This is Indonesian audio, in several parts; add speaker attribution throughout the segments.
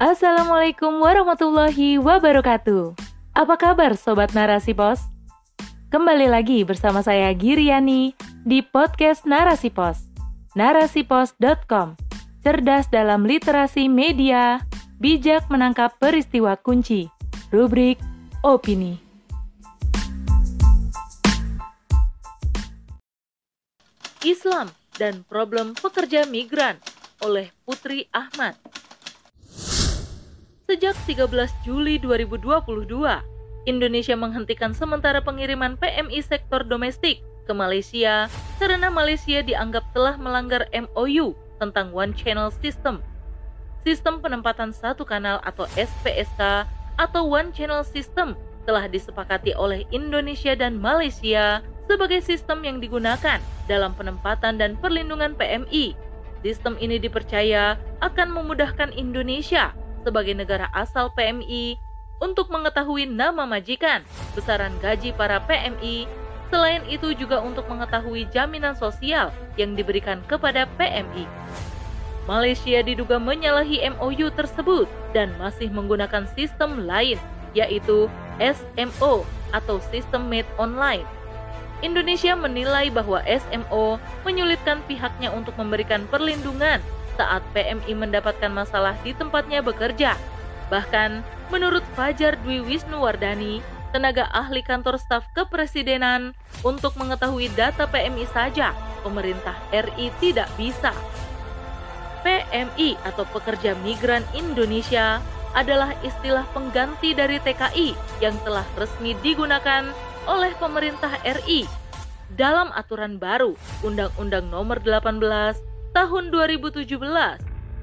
Speaker 1: Assalamualaikum warahmatullahi wabarakatuh. Apa kabar sobat Narasi Pos? Kembali lagi bersama saya Giriani di podcast Narasi Pos. Narasipos.com. Cerdas dalam literasi media, bijak menangkap peristiwa kunci. Rubrik opini. Islam dan problem pekerja migran oleh Putri Ahmad. Sejak 13 Juli 2022, Indonesia menghentikan sementara pengiriman PMI sektor domestik ke Malaysia karena Malaysia dianggap telah melanggar MOU tentang One Channel System. Sistem penempatan satu kanal atau SPSK atau One Channel System telah disepakati oleh Indonesia dan Malaysia sebagai sistem yang digunakan dalam penempatan dan perlindungan PMI. Sistem ini dipercaya akan memudahkan Indonesia sebagai negara asal PMI untuk mengetahui nama majikan, besaran gaji para PMI, selain itu juga untuk mengetahui jaminan sosial yang diberikan kepada PMI. Malaysia diduga menyalahi MOU tersebut dan masih menggunakan sistem lain, yaitu SMO atau Sistem Made Online. Indonesia menilai bahwa SMO menyulitkan pihaknya untuk memberikan perlindungan saat PMI mendapatkan masalah di tempatnya bekerja. Bahkan, menurut Fajar Dwi Wisnuwardani, tenaga ahli kantor staf kepresidenan, untuk mengetahui data PMI saja, pemerintah RI tidak bisa. PMI atau Pekerja Migran Indonesia adalah istilah pengganti dari TKI yang telah resmi digunakan oleh pemerintah RI dalam aturan baru Undang-Undang Nomor 18 tahun 2017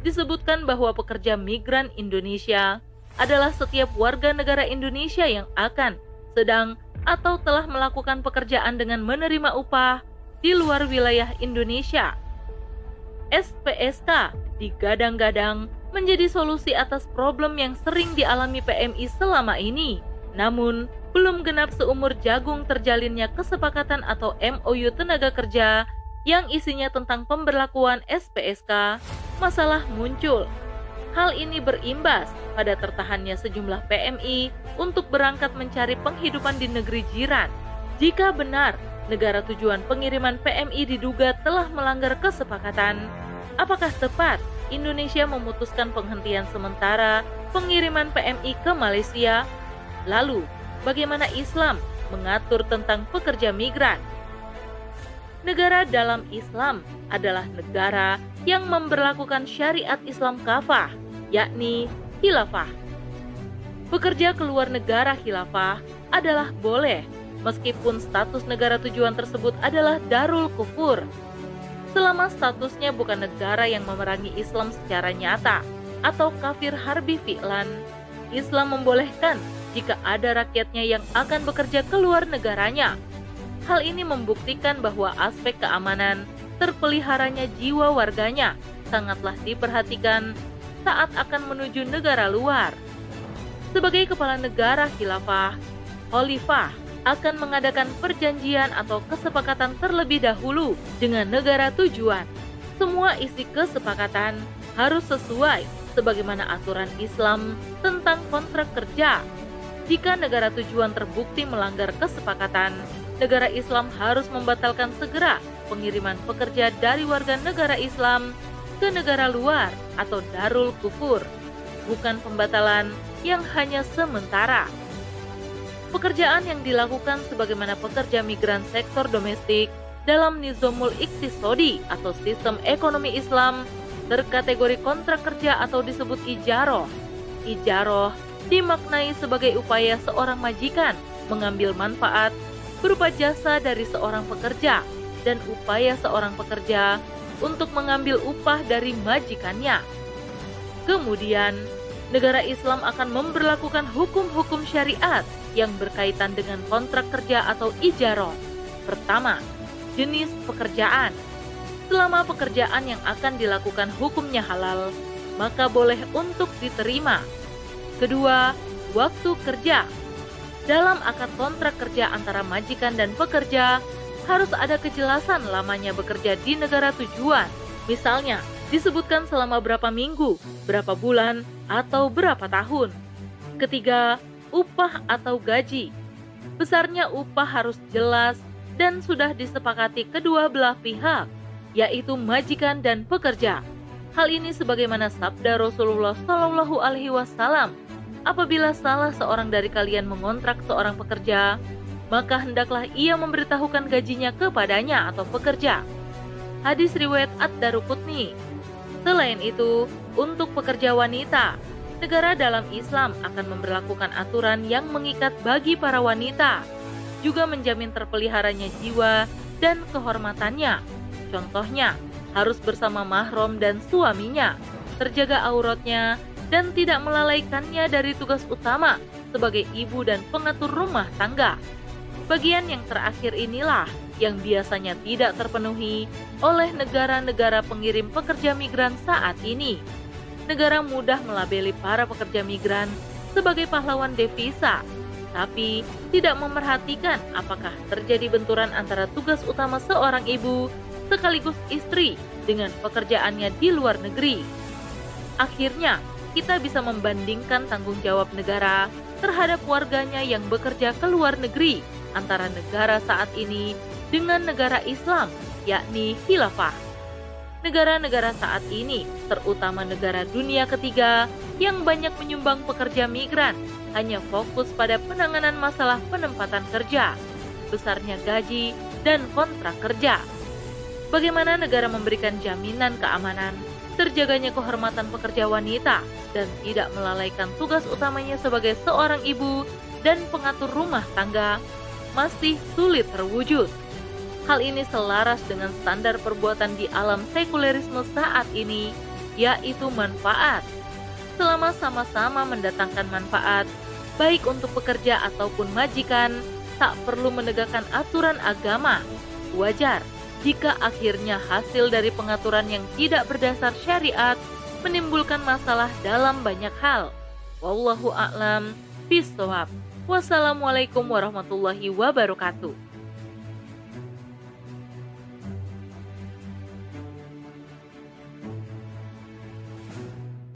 Speaker 1: disebutkan bahwa pekerja migran Indonesia adalah setiap warga negara Indonesia yang akan, sedang, atau telah melakukan pekerjaan dengan menerima upah di luar wilayah Indonesia. SPSK digadang-gadang menjadi solusi atas problem yang sering dialami PMI selama ini. Namun, belum genap seumur jagung terjalinnya kesepakatan atau MOU tenaga kerja yang isinya tentang pemberlakuan SPSK, masalah muncul. Hal ini berimbas pada tertahannya sejumlah PMI untuk berangkat mencari penghidupan di negeri jiran. Jika benar negara tujuan pengiriman PMI diduga telah melanggar kesepakatan, apakah tepat Indonesia memutuskan penghentian sementara pengiriman PMI ke Malaysia? Lalu, bagaimana Islam mengatur tentang pekerja migran? Negara dalam Islam adalah negara yang memperlakukan syariat Islam kafah, yakni khilafah. Bekerja ke luar negara khilafah adalah boleh, meskipun status negara tujuan tersebut adalah darul kufur. Selama statusnya bukan negara yang memerangi Islam secara nyata atau kafir harbi fi'lan, Islam membolehkan jika ada rakyatnya yang akan bekerja ke luar negaranya Hal ini membuktikan bahwa aspek keamanan terpeliharanya jiwa warganya sangatlah diperhatikan saat akan menuju negara luar. Sebagai kepala negara khilafah, khalifah akan mengadakan perjanjian atau kesepakatan terlebih dahulu dengan negara tujuan. Semua isi kesepakatan harus sesuai sebagaimana aturan Islam tentang kontrak kerja. Jika negara tujuan terbukti melanggar kesepakatan, negara Islam harus membatalkan segera pengiriman pekerja dari warga negara Islam ke negara luar atau darul kufur, bukan pembatalan yang hanya sementara. Pekerjaan yang dilakukan sebagaimana pekerja migran sektor domestik dalam Nizamul Iktisodi atau sistem ekonomi Islam berkategori kontrak kerja atau disebut ijaroh. Ijaroh dimaknai sebagai upaya seorang majikan mengambil manfaat berupa jasa dari seorang pekerja dan upaya seorang pekerja untuk mengambil upah dari majikannya. Kemudian, negara Islam akan memperlakukan hukum-hukum syariat yang berkaitan dengan kontrak kerja atau ijaroh. Pertama, jenis pekerjaan. Selama pekerjaan yang akan dilakukan hukumnya halal, maka boleh untuk diterima. Kedua, waktu kerja dalam akad kontrak kerja antara majikan dan pekerja, harus ada kejelasan lamanya bekerja di negara tujuan. Misalnya, disebutkan selama berapa minggu, berapa bulan, atau berapa tahun. Ketiga, upah atau gaji. Besarnya upah harus jelas dan sudah disepakati kedua belah pihak, yaitu majikan dan pekerja. Hal ini sebagaimana sabda Rasulullah Shallallahu Alaihi Wasallam, apabila salah seorang dari kalian mengontrak seorang pekerja, maka hendaklah ia memberitahukan gajinya kepadanya atau pekerja. Hadis riwayat Ad-Darukutni. Selain itu, untuk pekerja wanita, negara dalam Islam akan memperlakukan aturan yang mengikat bagi para wanita, juga menjamin terpeliharanya jiwa dan kehormatannya. Contohnya, harus bersama mahram dan suaminya, terjaga auratnya, dan tidak melalaikannya dari tugas utama sebagai ibu dan pengatur rumah tangga. Bagian yang terakhir inilah yang biasanya tidak terpenuhi oleh negara-negara pengirim pekerja migran saat ini. Negara mudah melabeli para pekerja migran sebagai pahlawan devisa, tapi tidak memerhatikan apakah terjadi benturan antara tugas utama seorang ibu sekaligus istri dengan pekerjaannya di luar negeri. Akhirnya, kita bisa membandingkan tanggung jawab negara terhadap warganya yang bekerja ke luar negeri antara negara saat ini dengan negara Islam, yakni khilafah. Negara-negara saat ini, terutama negara dunia ketiga yang banyak menyumbang pekerja migran, hanya fokus pada penanganan masalah penempatan kerja, besarnya gaji, dan kontrak kerja Bagaimana negara memberikan jaminan keamanan, terjaganya kehormatan pekerja wanita, dan tidak melalaikan tugas utamanya sebagai seorang ibu dan pengatur rumah tangga, masih sulit terwujud. Hal ini selaras dengan standar perbuatan di alam sekulerisme saat ini, yaitu manfaat. Selama sama-sama mendatangkan manfaat, baik untuk pekerja ataupun majikan, tak perlu menegakkan aturan agama. Wajar jika akhirnya hasil dari pengaturan yang tidak berdasar syariat menimbulkan masalah dalam banyak hal. Wallahu a'lam bishawab. Wassalamualaikum warahmatullahi wabarakatuh.